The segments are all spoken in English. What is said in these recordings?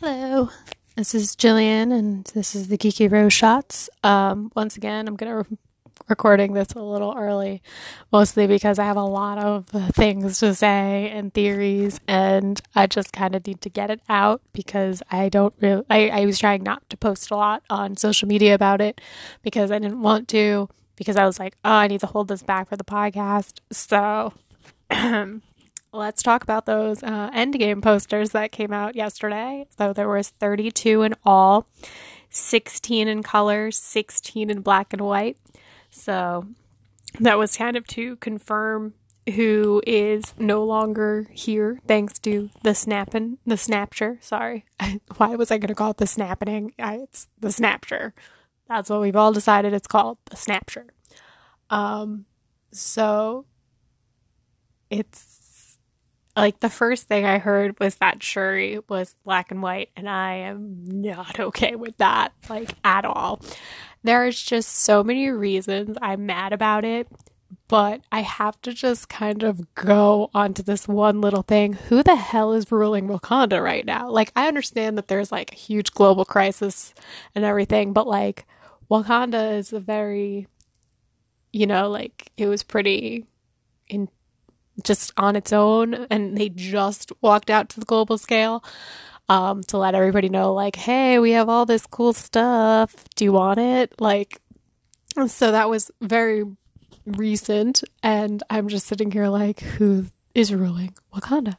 Hello, this is Jillian, and this is the Geeky Rose Shots. Um, once again, I'm gonna re- recording this a little early, mostly because I have a lot of things to say and theories, and I just kind of need to get it out because I don't really. I, I was trying not to post a lot on social media about it because I didn't want to because I was like, oh, I need to hold this back for the podcast. So. let's talk about those uh, Endgame posters that came out yesterday. So there was 32 in all, 16 in color, 16 in black and white. So that was kind of to confirm who is no longer here thanks to the snapping, the snapture. Sorry, why was I going to call it the snapping? It's the snapture. That's what we've all decided it's called, the snapture. Um, so it's like the first thing I heard was that Shuri was black and white, and I am not okay with that, like at all. There's just so many reasons I'm mad about it, but I have to just kind of go onto this one little thing. Who the hell is ruling Wakanda right now? Like, I understand that there's like a huge global crisis and everything, but like, Wakanda is a very, you know, like it was pretty in just on its own and they just walked out to the global scale um, to let everybody know like hey we have all this cool stuff. Do you want it? Like so that was very recent and i'm just sitting here like who is ruling wakanda?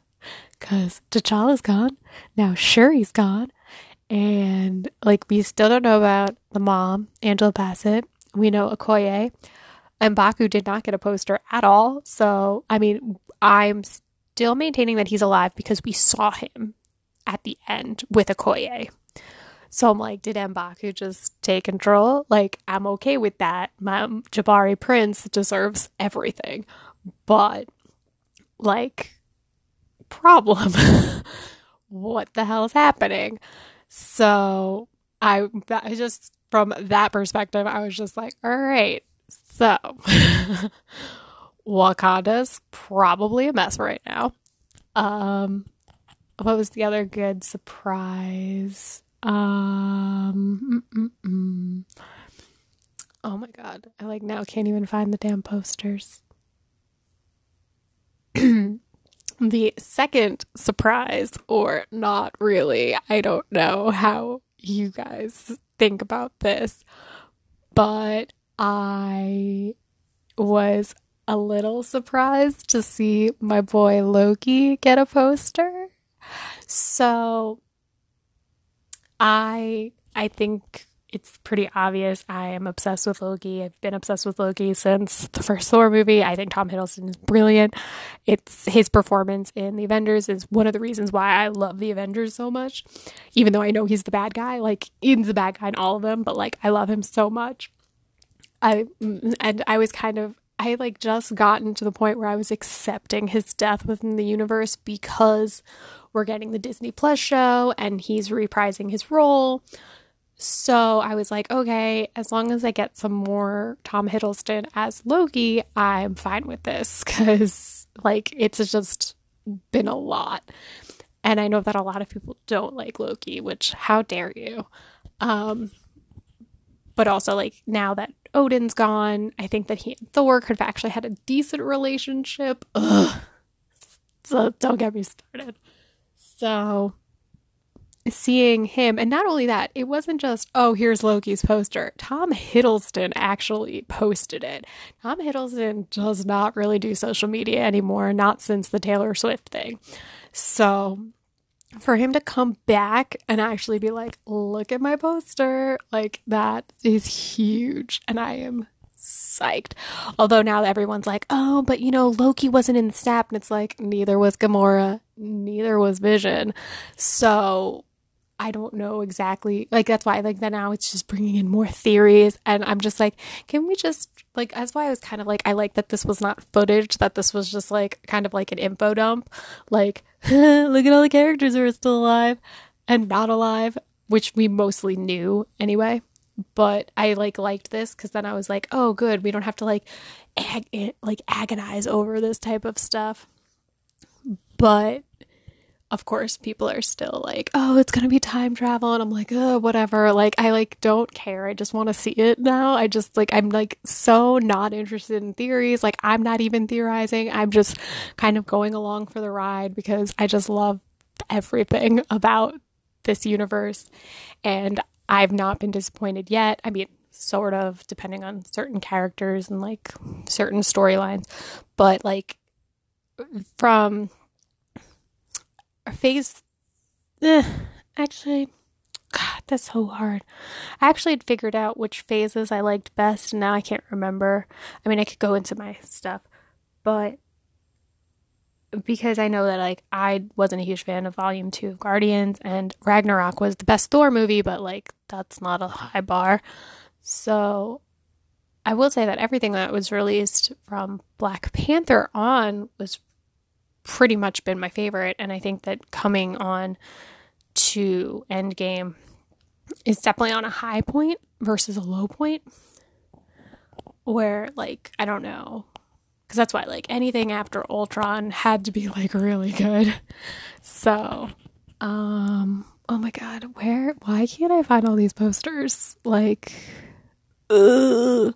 Because t'challa's gone. Now shuri's gone. And like we still don't know about the mom angela bassett. We know okoye and Mbaku did not get a poster at all. So, I mean, I'm still maintaining that he's alive because we saw him at the end with Okoye. So I'm like, did Mbaku just take control? Like, I'm okay with that. My Jabari Prince deserves everything. But, like, problem. what the hell is happening? So I, I just, from that perspective, I was just like, all right, so, Wakanda's probably a mess right now. Um, what was the other good surprise? Um, mm-mm-mm. oh my god, I like now can't even find the damn posters. the second surprise, or not really, I don't know how you guys think about this, but I was a little surprised to see my boy Loki get a poster. So I I think it's pretty obvious I am obsessed with Loki. I've been obsessed with Loki since the first Thor movie. I think Tom Hiddleston is brilliant. It's his performance in the Avengers is one of the reasons why I love the Avengers so much. Even though I know he's the bad guy, like he's the bad guy in all of them, but like I love him so much. I and I was kind of I like just gotten to the point where I was accepting his death within the universe because we're getting the Disney Plus show and he's reprising his role. So I was like, okay, as long as I get some more Tom Hiddleston as Loki, I'm fine with this because like it's just been a lot. And I know that a lot of people don't like Loki, which how dare you? Um, but also like now that Odin's gone. I think that he and Thor could have actually had a decent relationship. Ugh. So don't get me started. So seeing him, and not only that, it wasn't just, oh, here's Loki's poster. Tom Hiddleston actually posted it. Tom Hiddleston does not really do social media anymore, not since the Taylor Swift thing. So for him to come back and actually be like, look at my poster, like that is huge. And I am psyched. Although now everyone's like, oh, but you know, Loki wasn't in the snap. And it's like, neither was Gamora, neither was Vision. So I don't know exactly. Like, that's why, like, that now it's just bringing in more theories. And I'm just like, can we just, like, that's why I was kind of like, I like that this was not footage, that this was just like kind of like an info dump. Like, look at all the characters who are still alive and not alive, which we mostly knew anyway. But I like liked this because then I was like, oh, good. We don't have to like, ag- eh, like agonize over this type of stuff. But of course, people are still like, "Oh, it's gonna be time travel," and I'm like, "Oh, whatever." Like, I like don't care. I just want to see it now. I just like I'm like so not interested in theories. Like, I'm not even theorizing. I'm just kind of going along for the ride because I just love everything about this universe, and I've not been disappointed yet. I mean, sort of, depending on certain characters and like certain storylines, but like from phase eh, actually god that's so hard. I actually had figured out which phases i liked best and now i can't remember. I mean i could go into my stuff but because i know that like i wasn't a huge fan of volume 2 of guardians and ragnarok was the best thor movie but like that's not a high bar. So i will say that everything that was released from black panther on was pretty much been my favorite. And I think that coming on to Endgame is definitely on a high point versus a low point. Where, like, I don't know. Because that's why, like, anything after Ultron had to be, like, really good. So, um, oh my god, where, why can't I find all these posters? Like, ugh.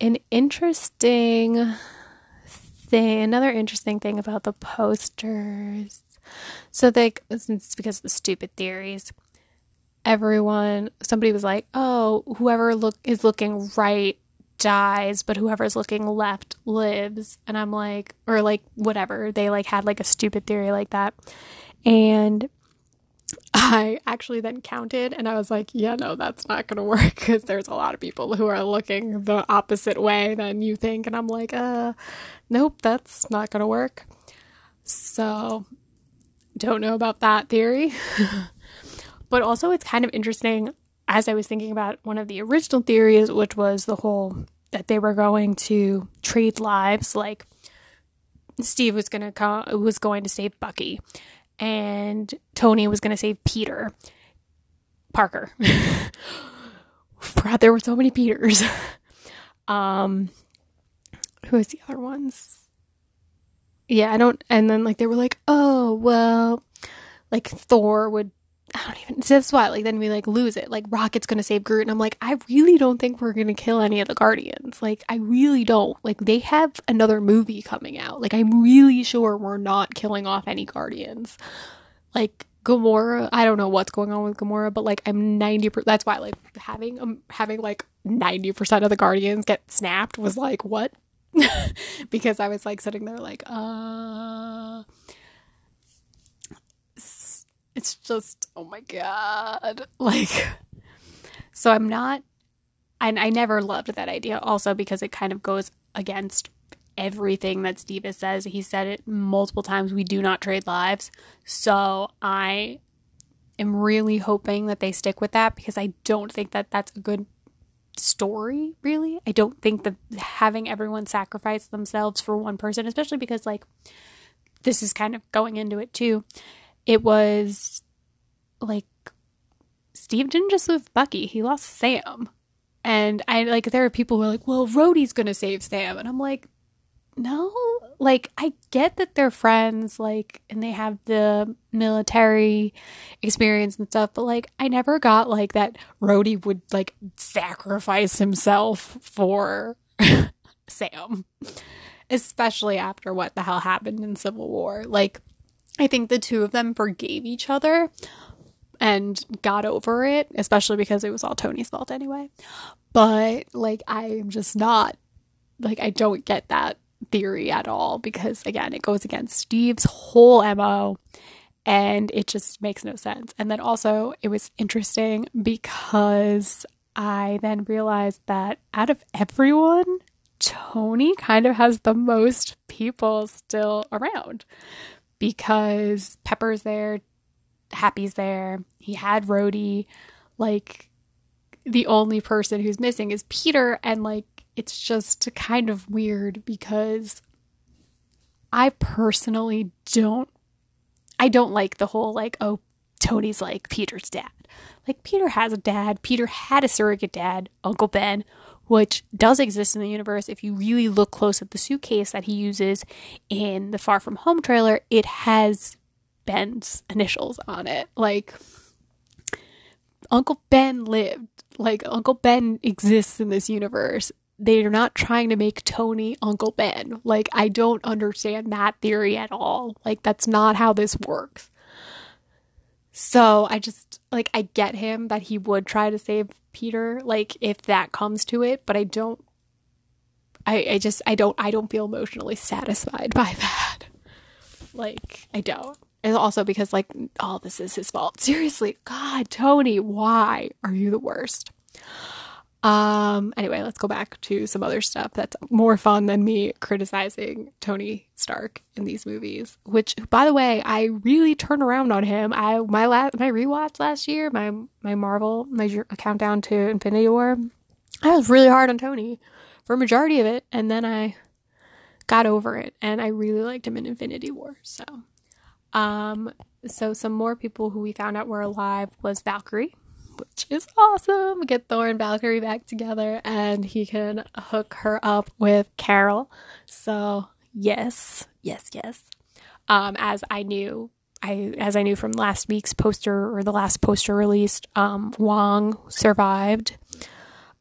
An interesting thing, another interesting thing about the posters. So they, it's because of the stupid theories. Everyone, somebody was like, "Oh, whoever look is looking right dies, but whoever's looking left lives." And I'm like, or like whatever. They like had like a stupid theory like that, and I actually then counted and I was like, yeah, no, that's not going to work because there's a lot of people who are looking the opposite way than you think. And I'm like, uh, nope, that's not going to work. So, don't know about that theory. but also, it's kind of interesting as I was thinking about one of the original theories, which was the whole that they were going to trade lives. Like, Steve was going to come, was going to save Bucky and Tony was going to save Peter Parker. Forgot there were so many Peters. um, who is the other ones? Yeah, I don't. And then like they were like, oh well, like Thor would I don't even. That's why, like, then we like lose it. Like, Rocket's gonna save Groot, and I'm like, I really don't think we're gonna kill any of the Guardians. Like, I really don't. Like, they have another movie coming out. Like, I'm really sure we're not killing off any Guardians. Like, Gamora, I don't know what's going on with Gamora, but like, I'm 90. That's why, like, having um having like 90 percent of the Guardians get snapped was like what? because I was like sitting there like, uh it's just oh my god. Like so i'm not and i never loved that idea also because it kind of goes against everything that steve says he said it multiple times. We do not trade lives. So i am really hoping that they stick with that because i don't think that that's a good story really. I don't think that having everyone sacrifice themselves for one person especially because like this is kind of going into it too it was like Steve didn't just lose Bucky, he lost Sam. And I like there are people who are like, well, Rhodey's gonna save Sam. And I'm like, no. Like, I get that they're friends, like, and they have the military experience and stuff, but like I never got like that Rhodey would like sacrifice himself for Sam. Especially after what the hell happened in Civil War. Like I think the two of them forgave each other and got over it, especially because it was all Tony's fault anyway. But like, I'm just not, like, I don't get that theory at all because, again, it goes against Steve's whole MO and it just makes no sense. And then also, it was interesting because I then realized that out of everyone, Tony kind of has the most people still around because Pepper's there, Happy's there. He had Rhodey. Like the only person who's missing is Peter, and like it's just kind of weird because I personally don't. I don't like the whole like oh Tony's like Peter's dad. Like Peter has a dad. Peter had a surrogate dad, Uncle Ben, which does exist in the universe. If you really look close at the suitcase that he uses in the Far From Home trailer, it has Ben's initials on it. Like Uncle Ben lived. Like Uncle Ben exists in this universe. They're not trying to make Tony Uncle Ben. Like I don't understand that theory at all. Like that's not how this works. So I just like I get him that he would try to save Peter, like if that comes to it, but I don't I, I just I don't I don't feel emotionally satisfied by that. Like I don't. And also because like all oh, this is his fault. Seriously, God, Tony, why are you the worst? Um, anyway, let's go back to some other stuff that's more fun than me criticizing Tony Stark in these movies. Which, by the way, I really turned around on him. I my last my rewatch last year, my my Marvel my countdown to Infinity War. I was really hard on Tony for a majority of it, and then I got over it, and I really liked him in Infinity War. So, um, so some more people who we found out were alive was Valkyrie which is awesome. Get Thor and Valkyrie back together, and he can hook her up with Carol. So yes, yes, yes. Um, as I knew, I as I knew from last week's poster or the last poster released, um, Wong survived.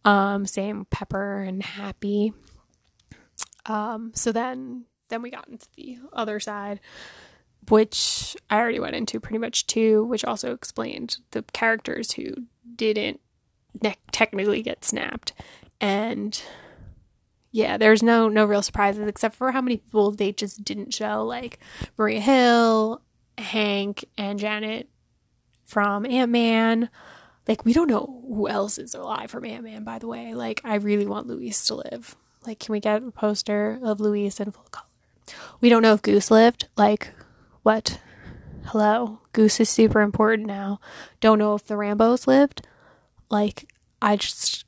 Um, same Pepper and Happy. Um, so then then we got into the other side which I already went into pretty much too, which also explained the characters who didn't ne- technically get snapped. And yeah, there's no no real surprises except for how many people they just didn't show, like Maria Hill, Hank, and Janet from Ant Man. Like we don't know who else is alive from Ant Man, by the way. Like I really want Luis to live. Like, can we get a poster of Luis in full color? We don't know if Goose lived. Like, what? Hello? Goose is super important now. Don't know if the Rambos lived. Like, I just.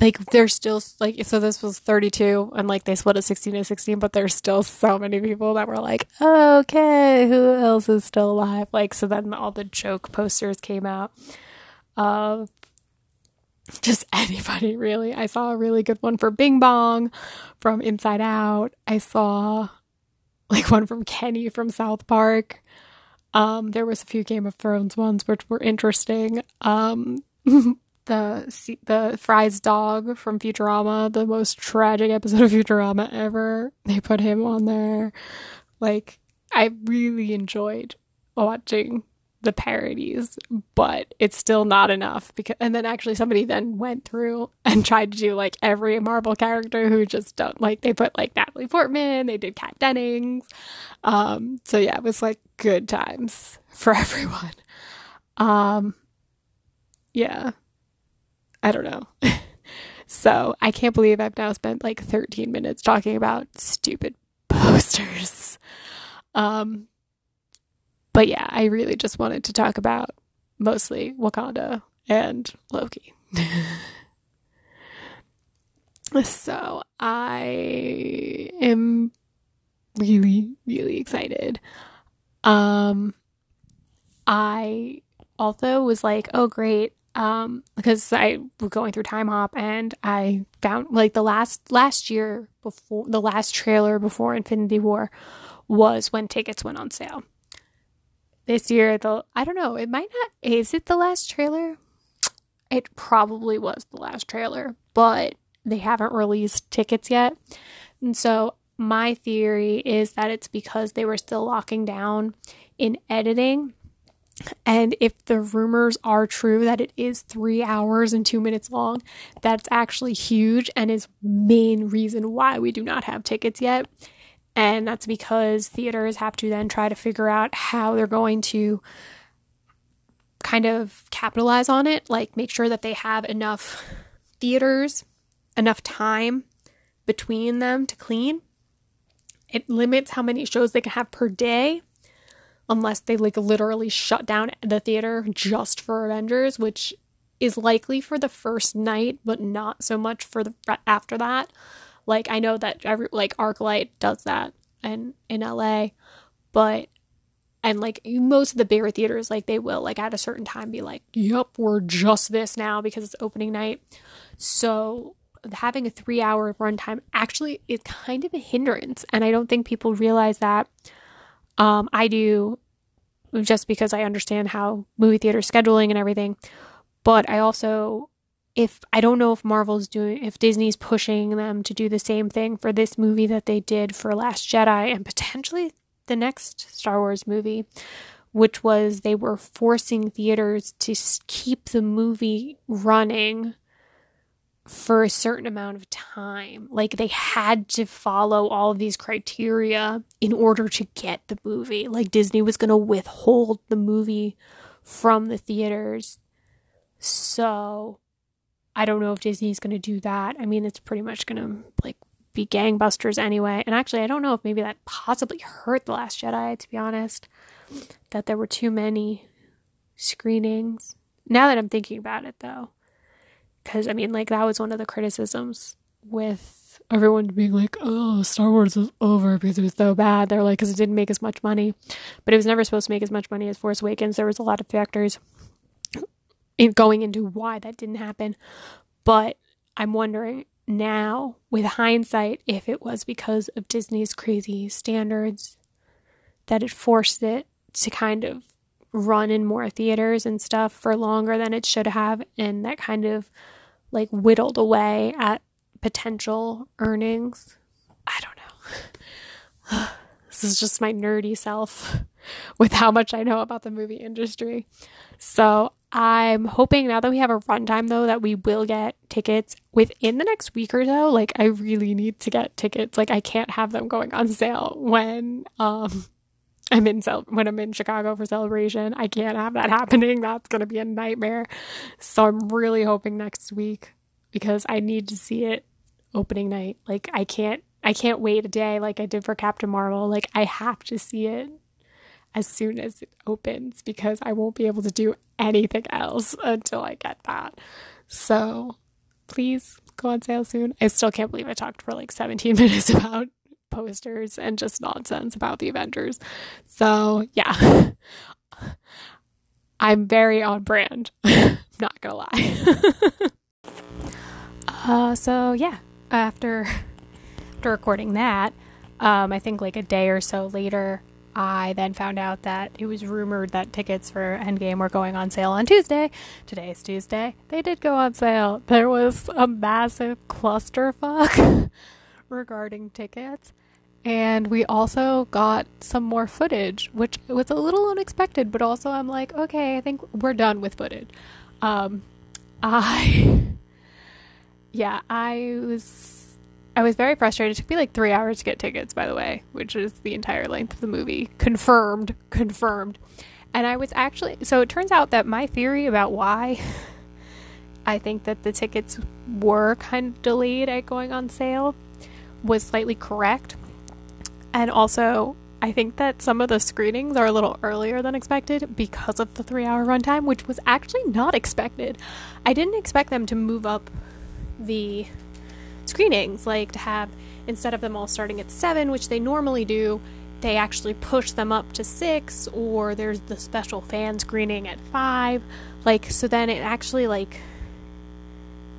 Like, there's still, like, so this was 32, and like they split at 16 to 16, but there's still so many people that were like, okay, who else is still alive? Like, so then all the joke posters came out of just anybody really. I saw a really good one for Bing Bong from Inside Out. I saw like one from Kenny from South Park. Um, there was a few Game of Thrones ones which were interesting. Um, the the Fry's dog from Futurama, the most tragic episode of Futurama ever. They put him on there. Like I really enjoyed watching the parodies, but it's still not enough because and then actually somebody then went through and tried to do like every Marvel character who just don't like they put like Natalie Portman, they did Kat Dennings. Um so yeah, it was like good times for everyone. Um yeah. I don't know. so, I can't believe I've now spent like 13 minutes talking about stupid posters. Um but yeah, I really just wanted to talk about mostly Wakanda and Loki. so I am really, really excited. Um, I also was like, oh, great. Um, because I was going through Timehop and I found like the last last year before the last trailer before Infinity War was when tickets went on sale this year the I don't know, it might not is it the last trailer? It probably was the last trailer, but they haven't released tickets yet. And so my theory is that it's because they were still locking down in editing. And if the rumors are true that it is three hours and two minutes long, that's actually huge and is main reason why we do not have tickets yet. And that's because theaters have to then try to figure out how they're going to kind of capitalize on it, like make sure that they have enough theaters, enough time between them to clean. It limits how many shows they can have per day unless they like literally shut down the theater just for Avengers, which is likely for the first night, but not so much for the after that. Like I know that every like ArcLight does that and in LA, but And like most of the bigger theaters, like they will like at a certain time be like, "Yep, we're just this now because it's opening night." So having a three hour runtime actually is kind of a hindrance. And I don't think people realize that. Um, I do just because I understand how movie theater scheduling and everything. But I also, if I don't know if Marvel's doing, if Disney's pushing them to do the same thing for this movie that they did for Last Jedi and potentially the next Star Wars movie, which was they were forcing theaters to keep the movie running for a certain amount of time. Like they had to follow all of these criteria in order to get the movie. Like Disney was going to withhold the movie from the theaters. So I don't know if Disney's going to do that. I mean, it's pretty much going to like be gangbusters anyway. And actually, I don't know if maybe that possibly hurt The Last Jedi, to be honest, that there were too many screenings. Now that I'm thinking about it, though, because I mean, like that was one of the criticisms with everyone being like, "Oh, Star Wars is over because it was so bad." They're like, because it didn't make as much money, but it was never supposed to make as much money as Force Awakens. There was a lot of factors in going into why that didn't happen, but I'm wondering now, with hindsight, if it was because of Disney's crazy standards that it forced it to kind of run in more theaters and stuff for longer than it should have, and that kind of like whittled away at potential earnings. I don't know. this is just my nerdy self with how much I know about the movie industry. So I'm hoping now that we have a runtime though that we will get tickets within the next week or so. Like I really need to get tickets. Like I can't have them going on sale when um I'm in cel- when I'm in Chicago for celebration. I can't have that happening. That's going to be a nightmare. So I'm really hoping next week because I need to see it opening night. Like I can't I can't wait a day like I did for Captain Marvel. Like I have to see it as soon as it opens because I won't be able to do anything else until I get that. So please go on sale soon. I still can't believe I talked for like 17 minutes about posters and just nonsense about the Avengers. So, yeah. I'm very on brand. Not gonna lie. uh, so yeah, after after recording that, um, I think like a day or so later, I then found out that it was rumored that tickets for Endgame were going on sale on Tuesday. Today is Tuesday. They did go on sale. There was a massive clusterfuck regarding tickets. And we also got some more footage, which was a little unexpected, but also I'm like, okay, I think we're done with footage. Um, I, yeah, I was, I was very frustrated. It took me like three hours to get tickets, by the way, which is the entire length of the movie. Confirmed, confirmed. And I was actually, so it turns out that my theory about why I think that the tickets were kind of delayed at going on sale was slightly correct and also, I think that some of the screenings are a little earlier than expected because of the three hour runtime, which was actually not expected. I didn't expect them to move up the screenings, like to have, instead of them all starting at seven, which they normally do, they actually push them up to six, or there's the special fan screening at five. Like, so then it actually, like,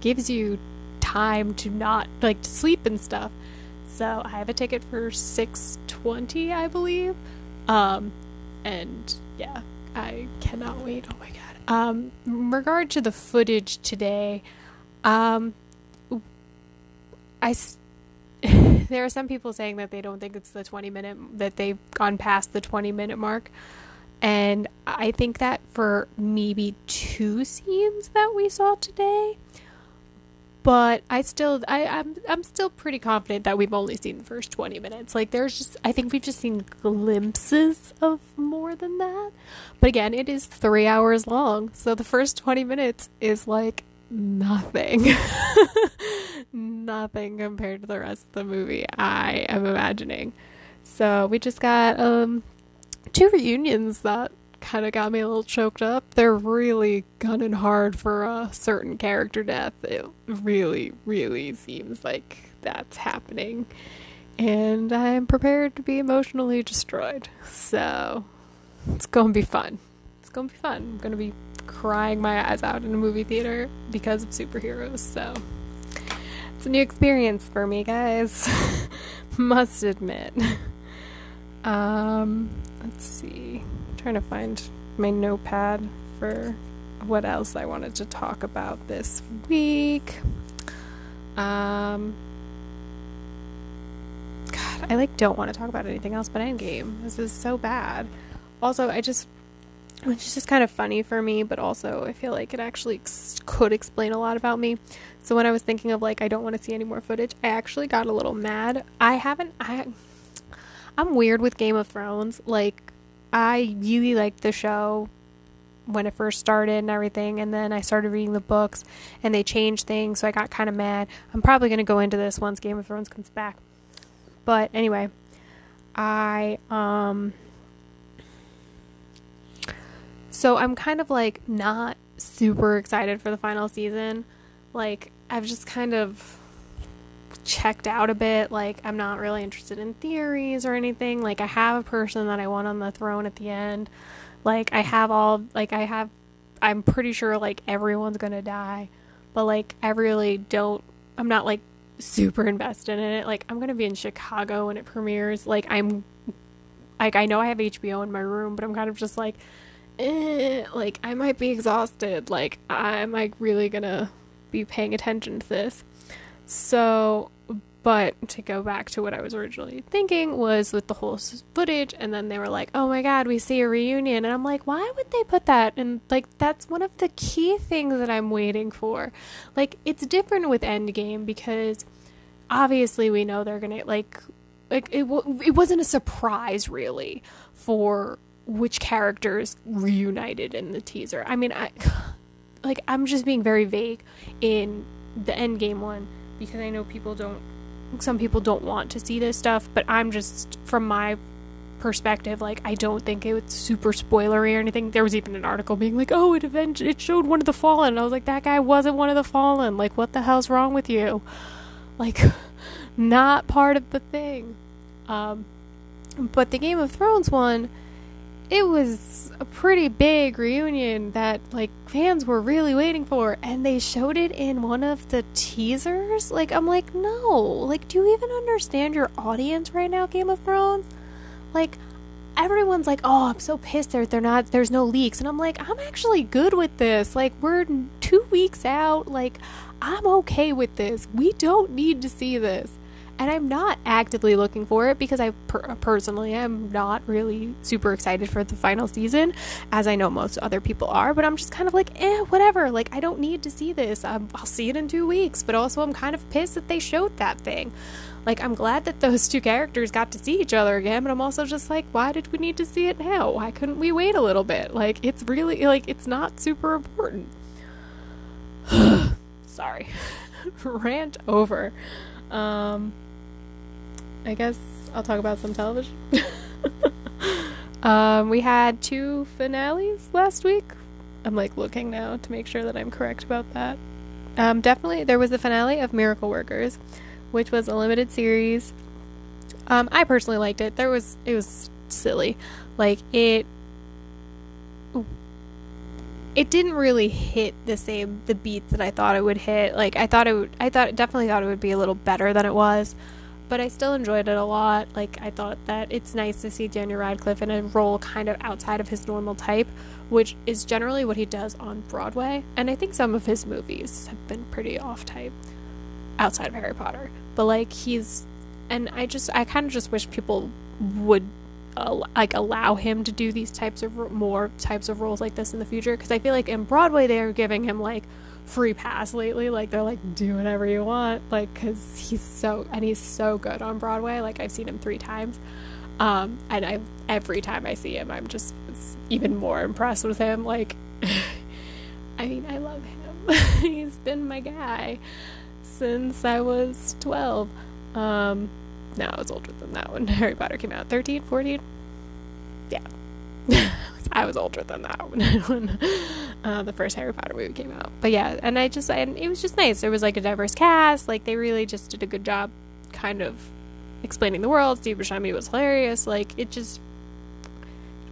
gives you time to not, like, to sleep and stuff. So I have a ticket for 620, I believe. Um, and yeah, I cannot wait. Oh my god. Um, regard to the footage today, um, I there are some people saying that they don't think it's the 20 minute that they've gone past the 20 minute mark. And I think that for maybe two scenes that we saw today, but I still I, I'm I'm still pretty confident that we've only seen the first twenty minutes. Like there's just I think we've just seen glimpses of more than that. But again, it is three hours long, so the first twenty minutes is like nothing. nothing compared to the rest of the movie I am imagining. So we just got um two reunions that kind of got me a little choked up. They're really gunning hard for a certain character death. It really, really seems like that's happening. And I'm prepared to be emotionally destroyed. So, it's gonna be fun. It's gonna be fun. I'm gonna be crying my eyes out in a movie theater because of superheroes. So it's a new experience for me, guys. Must admit. Um, let's see. I'm trying to find my notepad for what else I wanted to talk about this week. Um, God, I like don't want to talk about anything else but Endgame. This is so bad. Also, I just which is just kind of funny for me, but also I feel like it actually ex- could explain a lot about me. So when I was thinking of like I don't want to see any more footage, I actually got a little mad. I haven't I I'm weird with Game of Thrones. Like I really liked the show when it first started and everything and then I started reading the books and they changed things, so I got kind of mad. I'm probably going to go into this once Game of Thrones comes back. But anyway, I um so I'm kind of like not super excited for the final season. Like I've just kind of checked out a bit. Like I'm not really interested in theories or anything. Like I have a person that I want on the throne at the end. Like I have all like I have I'm pretty sure like everyone's going to die. But like I really don't I'm not like super invested in it. Like I'm going to be in Chicago when it premieres. Like I'm like I know I have HBO in my room, but I'm kind of just like eh, like I might be exhausted. Like am I really gonna be paying attention to this? So, but to go back to what I was originally thinking was with the whole footage, and then they were like, "Oh my God, we see a reunion," and I'm like, "Why would they put that?" And like that's one of the key things that I'm waiting for. Like it's different with Endgame because obviously we know they're gonna like like it, w- it wasn't a surprise really for which characters reunited in the teaser. I mean, I like I'm just being very vague in the end game one because I know people don't some people don't want to see this stuff, but I'm just from my perspective like I don't think it was super spoilery or anything. There was even an article being like, "Oh, it event- it showed one of the fallen." I was like, "That guy wasn't one of the fallen. Like what the hell's wrong with you?" Like not part of the thing. Um but the Game of Thrones one it was a pretty big reunion that like fans were really waiting for and they showed it in one of the teasers? Like i'm like no. Like do you even understand your audience right now game of thrones? Like everyone's like oh i'm so pissed that they're not there's no leaks. And i'm like i'm actually good with this. Like we're two weeks out. Like i'm okay with this. We don't need to see this and I'm not actively looking for it because I per- personally am not really super excited for the final season, as I know most other people are. But I'm just kind of like, eh, whatever. Like, I don't need to see this. Um, I'll see it in two weeks. But also, I'm kind of pissed that they showed that thing. Like, I'm glad that those two characters got to see each other again, but I'm also just like, why did we need to see it now? Why couldn't we wait a little bit? Like, it's really, like, it's not super important. Sorry. Rant over. Um, I guess I'll talk about some television. um, we had two finales last week. I'm like looking now to make sure that I'm correct about that. Um, definitely, there was the finale of Miracle Workers, which was a limited series. Um, I personally liked it. There was it was silly, like it. It didn't really hit the same the beats that I thought it would hit. Like I thought it would. I thought definitely thought it would be a little better than it was but I still enjoyed it a lot. Like, I thought that it's nice to see Daniel Radcliffe in a role kind of outside of his normal type, which is generally what he does on Broadway. And I think some of his movies have been pretty off type outside of Harry Potter. But, like, he's. And I just. I kind of just wish people would. Uh, like allow him to do these types of more types of roles like this in the future because I feel like in Broadway they're giving him like free pass lately. Like they're like do whatever you want, like because he's so and he's so good on Broadway. Like I've seen him three times, um, and I every time I see him, I'm just even more impressed with him. Like, I mean, I love him. he's been my guy since I was twelve. Um, no, I was older than that when Harry Potter came out. 13, 14? Yeah. I was older than that when uh, the first Harry Potter movie came out. But yeah, and I just, and it was just nice. There was like a diverse cast. Like they really just did a good job, kind of explaining the world. Steve Buscemi was hilarious. Like it just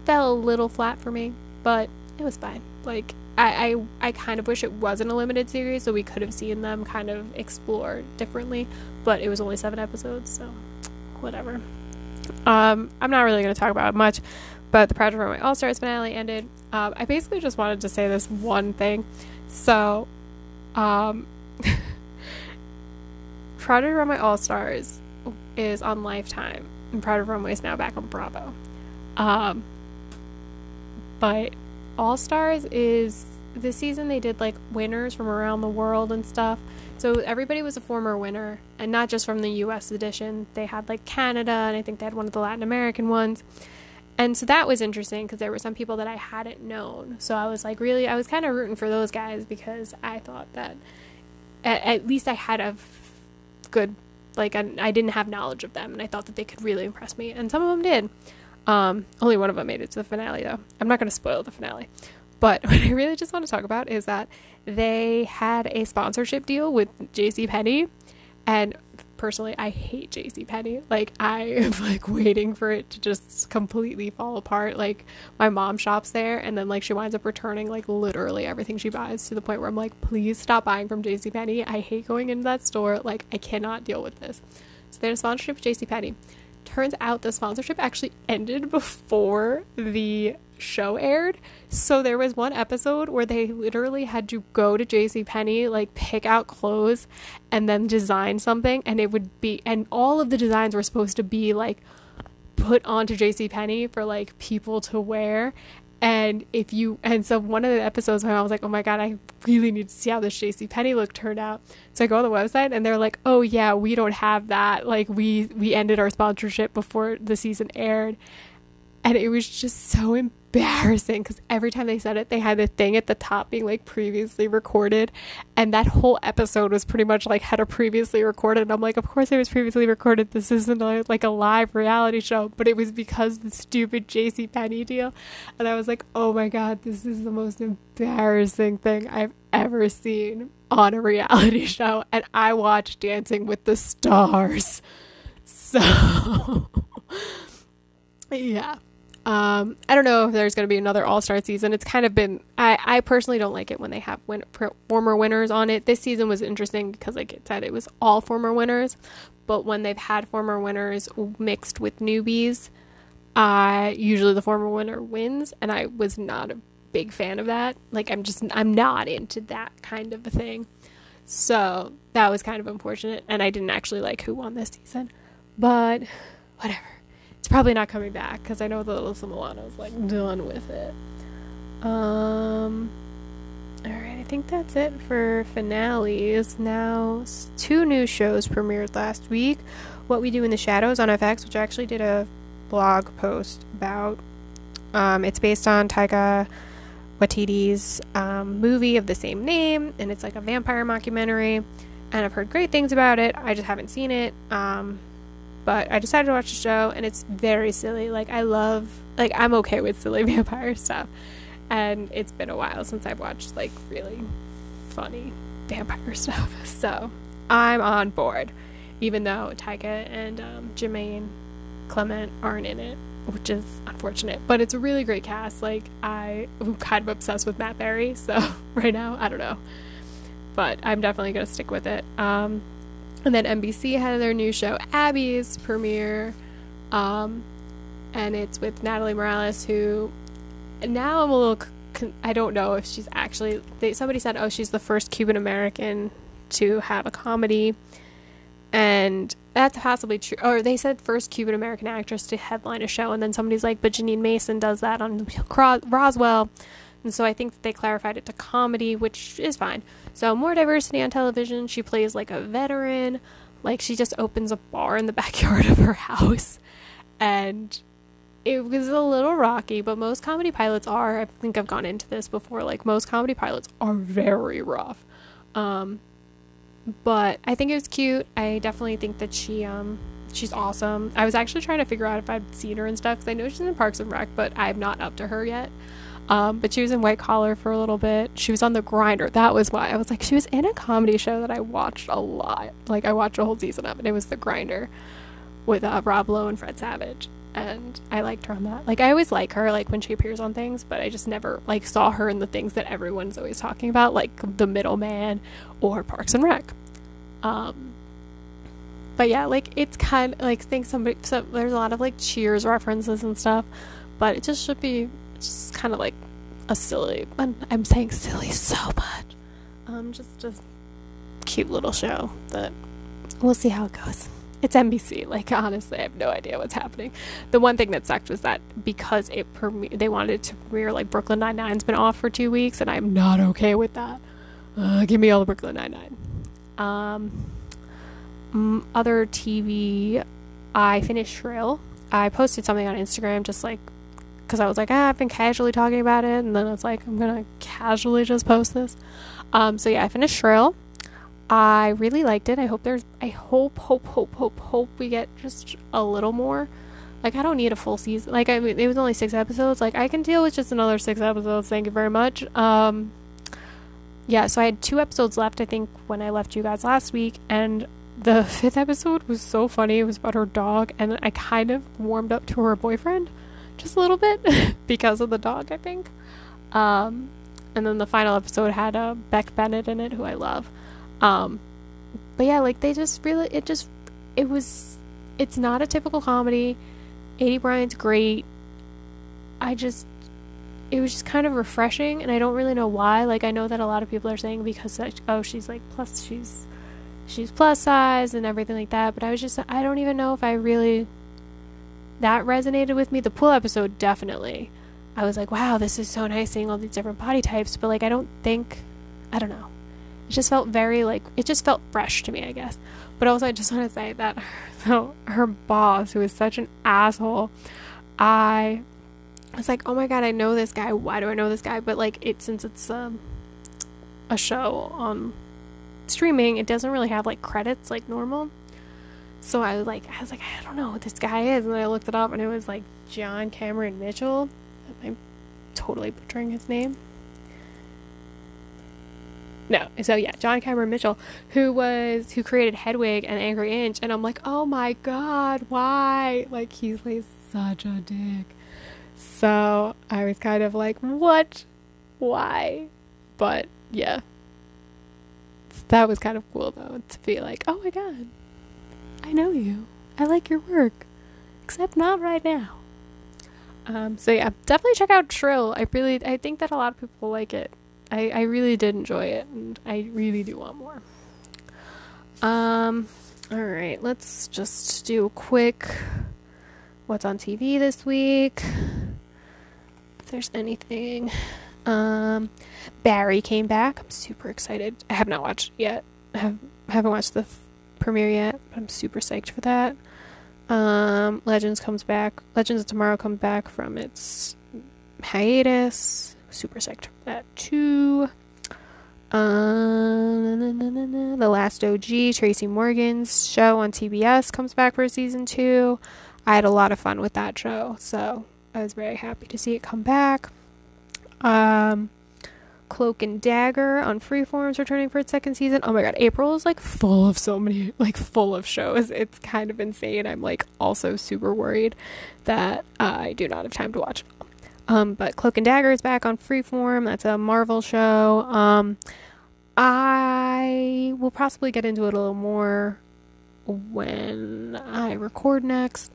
fell a little flat for me, but it was fine. Like I, I I kind of wish it wasn't a limited series so we could have seen them kind of explore differently, but it was only seven episodes, so whatever. Um, I'm not really going to talk about it much, but the Project Runway All Stars finale ended. Um, I basically just wanted to say this one thing. So, um, Project Runway All Stars is on Lifetime, and Project Runway is now back on Bravo. Um, but All Stars is this season they did like winners from around the world and stuff. So everybody was a former winner, and not just from the US edition. They had like Canada, and I think they had one of the Latin American ones. And so that was interesting because there were some people that I hadn't known. So I was like, really, I was kind of rooting for those guys because I thought that at, at least I had a good, like, I, I, didn't have knowledge of them, and I thought that they could really impress me. And some of them did. Um, only one of them made it to the finale, though. I'm not going to spoil the finale. But what I really just want to talk about is that they had a sponsorship deal with J.C. Penney, and personally, I hate J.C. Penney. Like I am like waiting for it to just completely fall apart. Like my mom shops there, and then like she winds up returning like literally everything she buys to the point where I'm like, please stop buying from J.C. Penney. I hate going into that store. Like I cannot deal with this. So they had a sponsorship with J.C. Penney. Turns out the sponsorship actually ended before the show aired. So there was one episode where they literally had to go to JC Penney, like pick out clothes and then design something and it would be and all of the designs were supposed to be like put onto JC Penney for like people to wear. And if you and so one of the episodes when I was like, Oh my god, I really need to see how this JC Penney look turned out. So I go on the website and they're like, Oh yeah, we don't have that. Like we we ended our sponsorship before the season aired and it was just so embarrassing because every time they said it they had the thing at the top being like previously recorded. And that whole episode was pretty much like had a previously recorded. And i'm like of course it was previously recorded. This isn't a, like a live reality show. But it was because the stupid jc Penney deal. And i was like oh my god this is the most embarrassing thing i've ever seen on a reality show. And i watched dancing with the stars. So yeah um, I don't know if there's going to be another All Star season. It's kind of been. I, I personally don't like it when they have win, former winners on it. This season was interesting because, like it said, it was all former winners. But when they've had former winners mixed with newbies, uh, usually the former winner wins, and I was not a big fan of that. Like I'm just I'm not into that kind of a thing. So that was kind of unfortunate, and I didn't actually like who won this season. But whatever. It's probably not coming back because I know that Alyssa Milano's like done with it. Um. Alright, I think that's it for finales. Now, two new shows premiered last week. What We Do in the Shadows on FX, which I actually did a blog post about. Um, it's based on Taika Waititi's um, movie of the same name, and it's like a vampire mockumentary. And I've heard great things about it. I just haven't seen it. Um, but I decided to watch the show and it's very silly. Like I love like I'm okay with silly vampire stuff. And it's been a while since I've watched like really funny vampire stuff. So I'm on board. Even though Taika and um, Jemaine Clement aren't in it, which is unfortunate. But it's a really great cast. Like I am kind of obsessed with Matt Berry, so right now I don't know. But I'm definitely gonna stick with it. Um, and then NBC had their new show, Abby's premiere. Um, and it's with Natalie Morales, who now I'm a little. Con- I don't know if she's actually. They, somebody said, oh, she's the first Cuban American to have a comedy. And that's possibly true. Or they said first Cuban American actress to headline a show. And then somebody's like, but Jeanine Mason does that on Roswell. And so I think that they clarified it to comedy, which is fine. So more diversity on television. She plays like a veteran. Like she just opens a bar in the backyard of her house. And it was a little rocky, but most comedy pilots are. I think I've gone into this before. Like most comedy pilots are very rough. Um, but I think it was cute. I definitely think that she um she's awesome. I was actually trying to figure out if I'd seen her and stuff because I know she's in Parks and Rec, but I'm not up to her yet. Um, but she was in White Collar for a little bit. She was on The Grinder. That was why I was like, she was in a comedy show that I watched a lot. Like I watched a whole season of, and it was The Grinder with uh, Rob Lowe and Fred Savage. and I liked her on that. Like I always like her like when she appears on things, but I just never like saw her in the things that everyone's always talking about, like The Middleman or Parks and Rec. Um, but yeah, like it's kind of like think somebody. So there's a lot of like Cheers references and stuff, but it just should be just kind of like a silly. I'm, saying silly so much. Um, just a cute little show that we'll see how it goes. It's NBC. Like honestly, I have no idea what's happening. The one thing that sucked was that because it premi- they wanted to premiere like Brooklyn Nine Nine's been off for two weeks, and I'm not okay with that. Uh, give me all the Brooklyn Nine Nine. Um, other TV, I finished Shrill. I posted something on Instagram just like because I was like, ah, I've been casually talking about it, and then it's like I'm gonna casually just post this. Um, so yeah, I finished Shrill. I really liked it. I hope there's. I hope, hope, hope, hope, hope we get just a little more. Like I don't need a full season. Like I mean, it was only six episodes. Like I can deal with just another six episodes. Thank you very much. Um, yeah. So I had two episodes left. I think when I left you guys last week, and the fifth episode was so funny. It was about her dog, and I kind of warmed up to her boyfriend just a little bit because of the dog. I think. Um, and then the final episode had uh, Beck Bennett in it, who I love. Um, but yeah, like they just really, it just, it was, it's not a typical comedy. Aidy Bryant's great. I just, it was just kind of refreshing, and I don't really know why. Like I know that a lot of people are saying because oh she's like plus she's she's plus size and everything like that, but I was just I don't even know if I really that resonated with me. The pool episode definitely. I was like, wow, this is so nice seeing all these different body types, but like I don't think I don't know. It just felt very like it just felt fresh to me, I guess. But also, I just want to say that so her boss, who is such an asshole, I was like, oh my god, I know this guy. Why do I know this guy? But like, it since it's um, a show on streaming, it doesn't really have like credits like normal. So I was like, I was like, I don't know what this guy is, and I looked it up, and it was like John Cameron Mitchell. I'm totally butchering his name. No, so yeah, John Cameron Mitchell, who was who created Hedwig and Angry Inch, and I'm like, oh my god, why? Like he's like such a dick. So I was kind of like, what? Why? But yeah, that was kind of cool though to be like, oh my god, I know you. I like your work, except not right now. Um, so yeah, definitely check out Shrill. I really, I think that a lot of people like it. I, I really did enjoy it, and I really do want more. Um, all right, let's just do a quick what's on TV this week. If there's anything. Um, Barry came back. I'm super excited. I have not watched it yet. I have haven't watched the premiere yet, but I'm super psyched for that. Um, Legends comes back. Legends of Tomorrow comes back from its hiatus super psyched for that too. Um, the Last OG, Tracy Morgan's show on TBS comes back for season two. I had a lot of fun with that show, so I was very happy to see it come back. Um, Cloak and Dagger on Freeform's returning for its second season. Oh my god, April is like full of so many, like full of shows. It's kind of insane. I'm like also super worried that uh, I do not have time to watch um, but Cloak and Dagger is back on Freeform. That's a Marvel show. Um, I will possibly get into it a little more when I record next.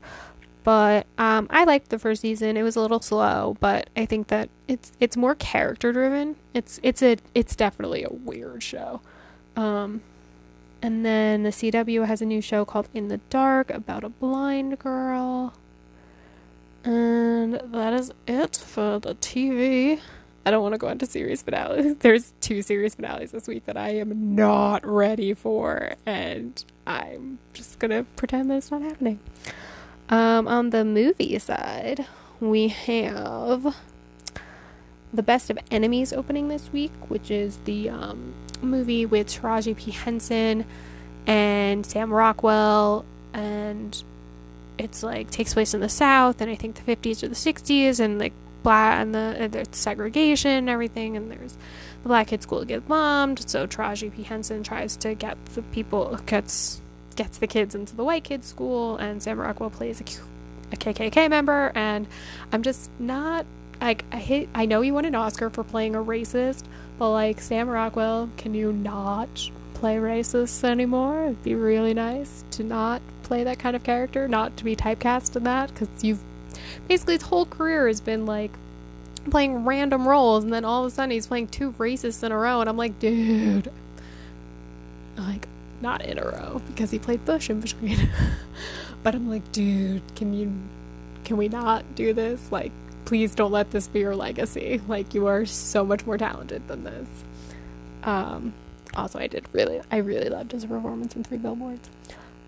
But um, I liked the first season. It was a little slow, but I think that it's it's more character driven. It's it's a it's definitely a weird show. Um, and then the CW has a new show called In the Dark about a blind girl. And that is it for the TV. I don't want to go into series finales. There's two series finales this week that I am not ready for, and I'm just gonna pretend that it's not happening. Um, on the movie side, we have the Best of Enemies opening this week, which is the um, movie with Taraji P. Henson and Sam Rockwell and it's like takes place in the South, and I think the 50s or the 60s, and like black and the and there's segregation and everything, and there's the black kids' school gets bombed, so Taraji P. Henson tries to get the people gets gets the kids into the white kids' school, and Sam Rockwell plays a a KKK member, and I'm just not like I hate. I know he won an Oscar for playing a racist, but like Sam Rockwell, can you not play racist anymore? It'd be really nice to not play that kind of character, not to be typecast in that, because you've basically his whole career has been like playing random roles, and then all of a sudden he's playing two racists in a row, and I'm like, dude, like not in a row because he played Bush in between. but I'm like, dude, can you, can we not do this? Like, please don't let this be your legacy. Like, you are so much more talented than this. Um, also, I did really, I really loved his performance in Three Billboards.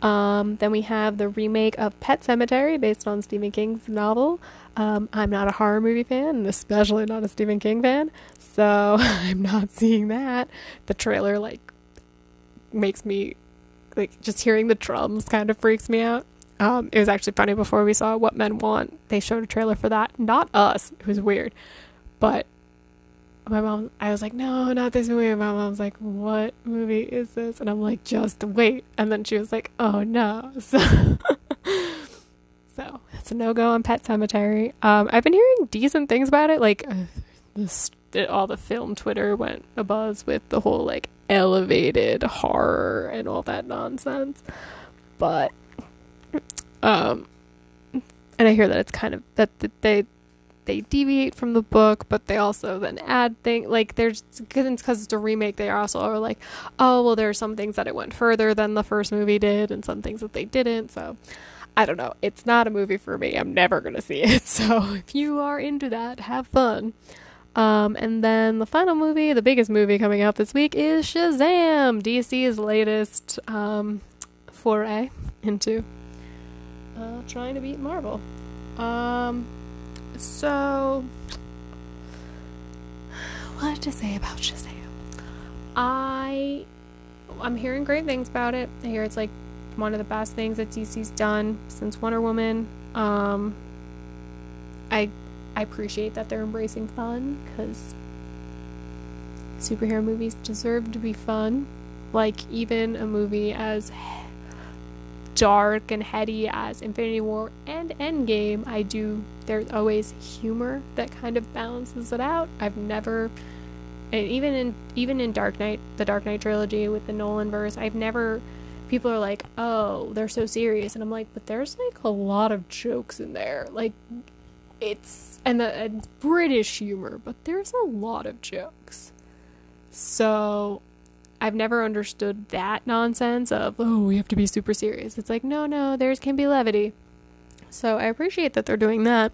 Um, then we have the remake of Pet Sematary based on Stephen King's novel. Um, I'm not a horror movie fan, especially not a Stephen King fan, so I'm not seeing that. The trailer, like, makes me, like, just hearing the drums kind of freaks me out. Um, it was actually funny before we saw What Men Want, they showed a trailer for that. Not us, it was weird. But my mom, I was like, no, not this movie. My mom's like, what movie is this? And I'm like, just wait. And then she was like, oh no. So, so it's a no go on Pet Sematary. Um, I've been hearing decent things about it. Like, this, all the film Twitter went a buzz with the whole like elevated horror and all that nonsense. But, um, and I hear that it's kind of that, that they they deviate from the book, but they also then add things like there's because it's a remake. They also are like, oh well, there are some things that it went further than the first movie did, and some things that they didn't. So I don't know. It's not a movie for me. I'm never gonna see it. So if you are into that, have fun. Um, and then the final movie, the biggest movie coming out this week, is Shazam, DC's latest um, foray into uh, trying to beat Marvel. Um, so, what to say about Shazam? I I'm hearing great things about it. I hear it's like one of the best things that DC's done since Wonder Woman. Um, I I appreciate that they're embracing fun because superhero movies deserve to be fun. Like even a movie as dark and heady as Infinity War and Endgame, I do. There's always humor that kind of balances it out. I've never, and even in even in Dark Knight, the Dark Knight trilogy with the Nolan verse, I've never. People are like, "Oh, they're so serious," and I'm like, "But there's like a lot of jokes in there. Like, it's and the and British humor, but there's a lot of jokes." So I've never understood that nonsense of, oh, we have to be super serious. It's like, no, no, there's can be levity. So I appreciate that they're doing that.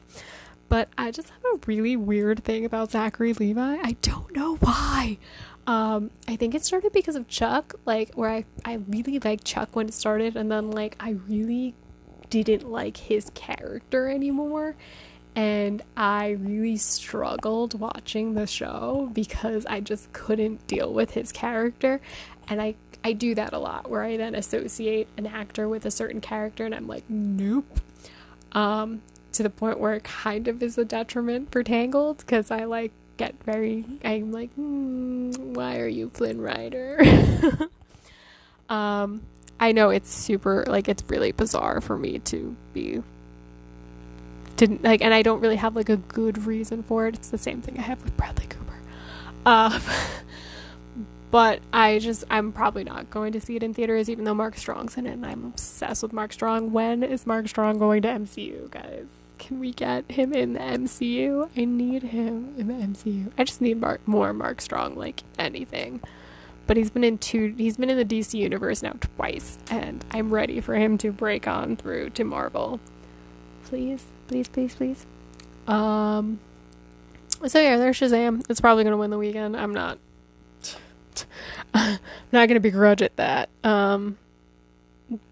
But I just have a really weird thing about Zachary Levi. I don't know why. Um, I think it started because of Chuck, like where I, I really liked Chuck when it started, and then like I really didn't like his character anymore and I really struggled watching the show because I just couldn't deal with his character. And I I do that a lot where I then associate an actor with a certain character and I'm like nope. Um to the point where it kind of is a detriment for Tangled because I like get very I'm like mm, why are you Flynn Rider? Um I know it's super like it's really bizarre for me to be didn't like, and I don't really have like a good reason for it. It's the same thing I have with Bradley Cooper. Um, but I just I'm probably not going to see it in theaters, even though Mark Strong's in it, and I'm obsessed with Mark Strong. When is Mark Strong going to MCU, guys? Can we get him in the MCU? I need him in the MCU. I just need Mark, more Mark Strong, like anything. But he's been in two. He's been in the DC universe now twice, and I'm ready for him to break on through to Marvel. Please, please, please, please. Um. So yeah, there's Shazam. It's probably gonna win the weekend. I'm not. I'm not gonna begrudge it that. Um.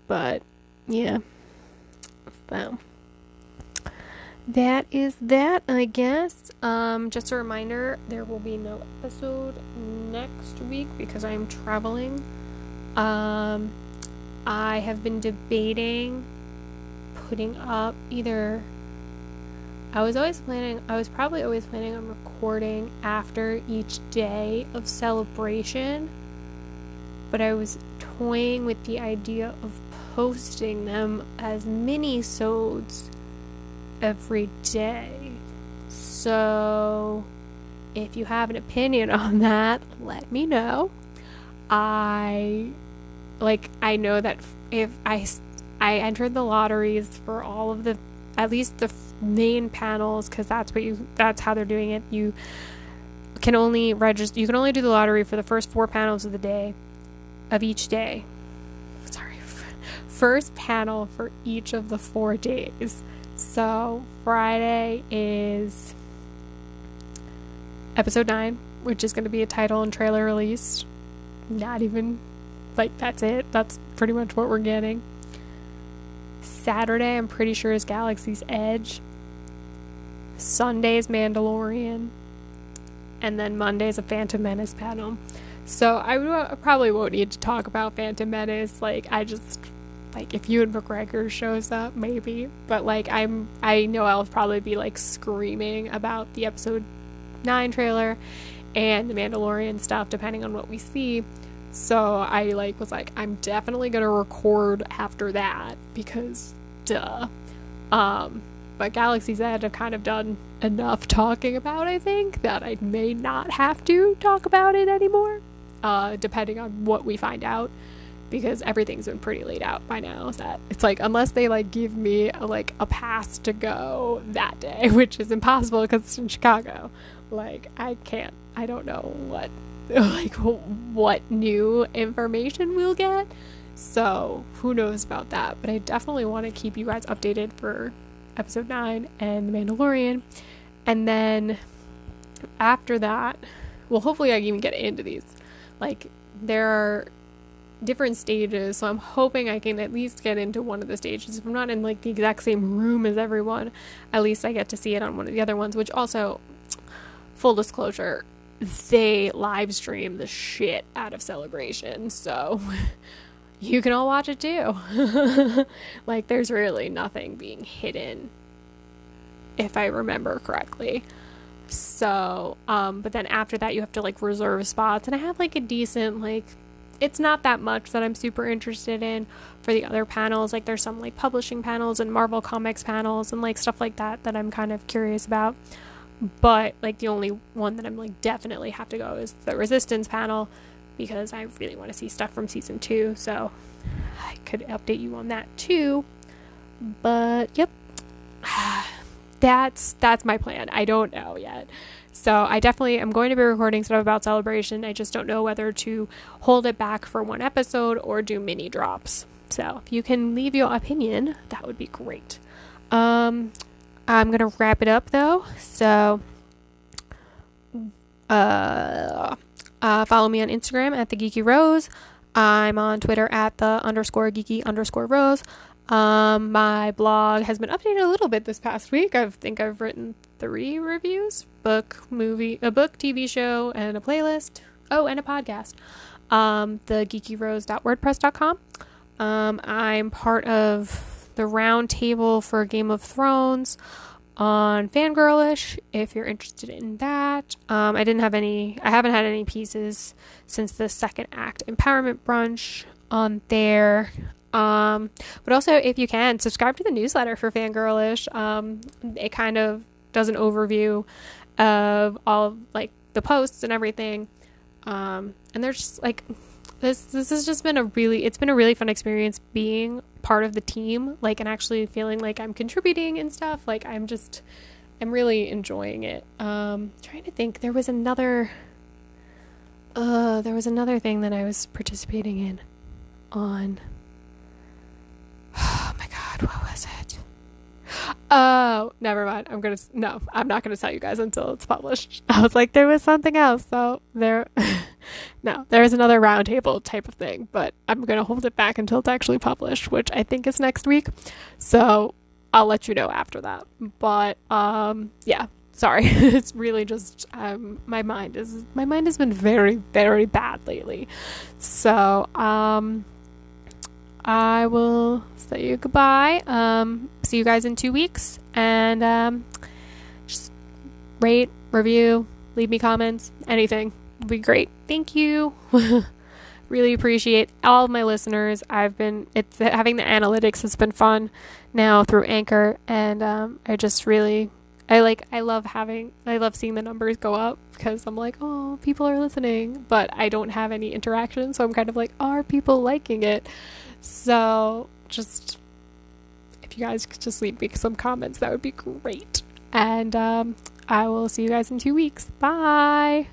But yeah. So that is that, I guess. Um, just a reminder, there will be no episode next week because I am traveling. Um, I have been debating putting up either I was always planning, I was probably always planning on recording after each day of celebration, but I was toying with the idea of posting them as mini sodes every day. So, if you have an opinion on that, let me know. I like I know that if I I entered the lotteries for all of the at least the main panels cuz that's what you that's how they're doing it. You can only register you can only do the lottery for the first 4 panels of the day of each day. Sorry. First panel for each of the 4 days. So, Friday is episode 9, which is going to be a title and trailer release. Not even like that's it. That's pretty much what we're getting. Saturday, I'm pretty sure is Galaxy's Edge. Sunday's Mandalorian. And then Monday's a Phantom Menace panel. So I, probably won't need to talk about Phantom Menace. Like I just like if Ewan McGregor shows up, maybe. But like I'm I know I'll probably be like screaming about the episode nine trailer and the Mandalorian stuff, depending on what we see. So I like was like, I'm definitely gonna record after that because duh. Um, but Galaxy's Edge I've kind of done enough talking about, I think, that I may not have to talk about it anymore. Uh, depending on what we find out. Because everything's been pretty laid out by now. That it's like unless they like give me a, like a pass to go that day, which is impossible because it's in Chicago. Like I can't. I don't know what like what new information we'll get. So, who knows about that, but I definitely want to keep you guys updated for episode 9 and The Mandalorian. And then after that, well, hopefully I can even get into these. Like there are different stages, so I'm hoping I can at least get into one of the stages. If I'm not in like the exact same room as everyone, at least I get to see it on one of the other ones, which also full disclosure, they live stream the shit out of celebration so you can all watch it too. Like there's really nothing being hidden if i remember correctly. So um but then after that you have to like reserve spots. And i have like a decent like it's not that much that i'm super interested in for the other panels. Like there's some like publishing panels and marvel comics panels and like stuff like that that i'm kind of curious about. But like the only one that I'm like definitely have to go is the resistance panel because I really want to see stuff from season 2 so I could update you on that too. But yep. That's that's my plan. I don't know yet. So I definitely am going to be recording stuff about celebration. I just don't know whether to hold it back for one episode or do mini drops. So if you can leave your opinion that would be great. Um I'm gonna wrap it up though. So, uh, uh, follow me on Instagram at the Geeky Rose. I'm on Twitter at the underscore geeky underscore rose. Um, my blog has been updated a little bit this past week. I think I've written three reviews: book, movie, a book, TV show, and a playlist. Oh, and a podcast. Um, the geekyrose.wordpress.com. Um, I'm part of the round table for Game of Thrones on Fangirlish if you're interested in that. Um, I didn't have any, I haven't had any pieces since the second act empowerment brunch on there. Um, but also, if you can, subscribe to the newsletter for Fangirlish. Um, it kind of does an overview of all of, like the posts and everything. Um, and there's just like this this has just been a really it's been a really fun experience being part of the team like and actually feeling like I'm contributing and stuff like I'm just I'm really enjoying it. Um trying to think there was another uh there was another thing that I was participating in on oh my god what was it Oh, never mind. I'm gonna no. I'm not gonna tell you guys until it's published. I was like, there was something else. So there, no, there is another roundtable type of thing, but I'm gonna hold it back until it's actually published, which I think is next week. So I'll let you know after that. But um, yeah. Sorry, it's really just um, my mind is my mind has been very very bad lately. So um, I will say you goodbye. Um, see you guys in two weeks. And um, just rate, review, leave me comments, anything would be great. Thank you. really appreciate all of my listeners. I've been it's having the analytics has been fun now through Anchor, and um, I just really I like I love having I love seeing the numbers go up because I'm like oh people are listening, but I don't have any interaction, so I'm kind of like are people liking it? So just if you guys could just leave me some comments, that would be great. And um, I will see you guys in two weeks. Bye.